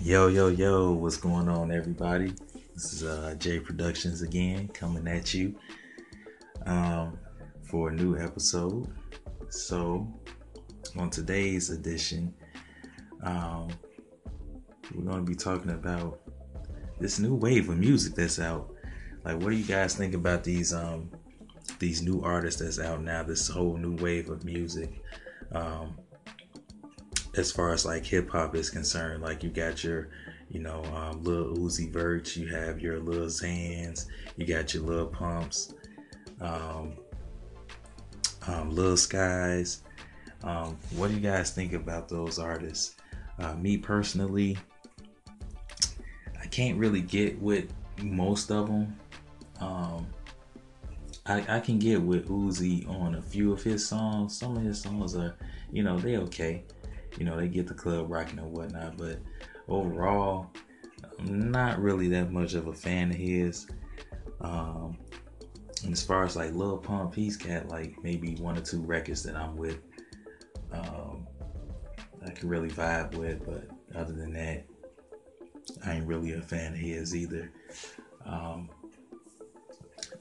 Yo, yo, yo, what's going on, everybody? This is uh, J Productions again, coming at you um, for a new episode. So, on today's edition, um, we're going to be talking about this new wave of music that's out. Like, what do you guys think about these um, these new artists that's out now? This whole new wave of music. Um, as far as like hip hop is concerned, like you got your, you know, um, Lil Uzi Vert, you have your Lil Xans, you got your Lil Pumps, um, um, Skies. Um, what do you guys think about those artists? Uh, me personally, I can't really get with most of them. Um, I, I can get with Uzi on a few of his songs. Some of his songs are, you know, they okay you know, they get the club rocking and whatnot. But overall, I'm not really that much of a fan of his. Um, and as far as like Lil Pump, he's got like maybe one or two records that I'm with. Um, I can really vibe with, but other than that, I ain't really a fan of his either. Um,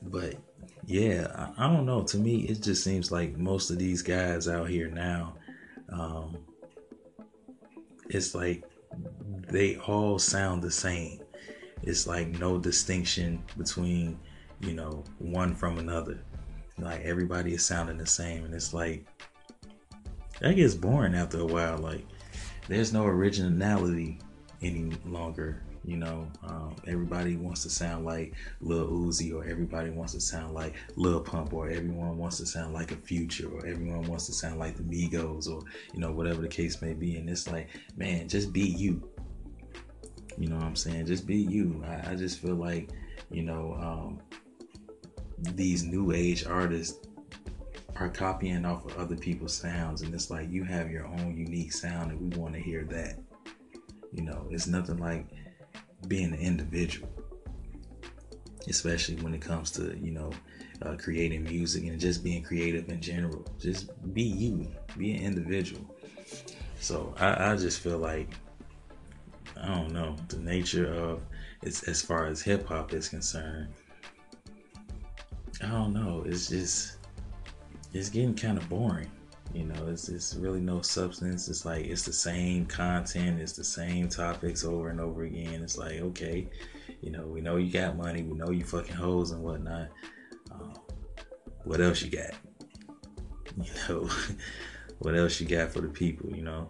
but yeah, I, I, don't know. To me, it just seems like most of these guys out here now, um, it's like they all sound the same. It's like no distinction between, you know, one from another. Like everybody is sounding the same, and it's like that gets boring after a while. Like there's no originality any longer you know, um, everybody wants to sound like Lil Uzi, or everybody wants to sound like Lil Pump, or everyone wants to sound like a Future, or everyone wants to sound like the Migos, or you know, whatever the case may be. And it's like, man, just be you. You know what I'm saying? Just be you. I, I just feel like, you know, um, these new age artists are copying off of other people's sounds, and it's like you have your own unique sound, and we want to hear that. You know, it's nothing like being an individual, especially when it comes to you know uh, creating music and just being creative in general. Just be you, be an individual. So I, I just feel like I don't know the nature of it's as far as hip hop is concerned. I don't know. It's just it's getting kind of boring. You know, it's, it's really no substance. It's like it's the same content, it's the same topics over and over again. It's like, okay, you know, we know you got money, we know you fucking hoes and whatnot. Um, what else you got? You know, what else you got for the people? You know,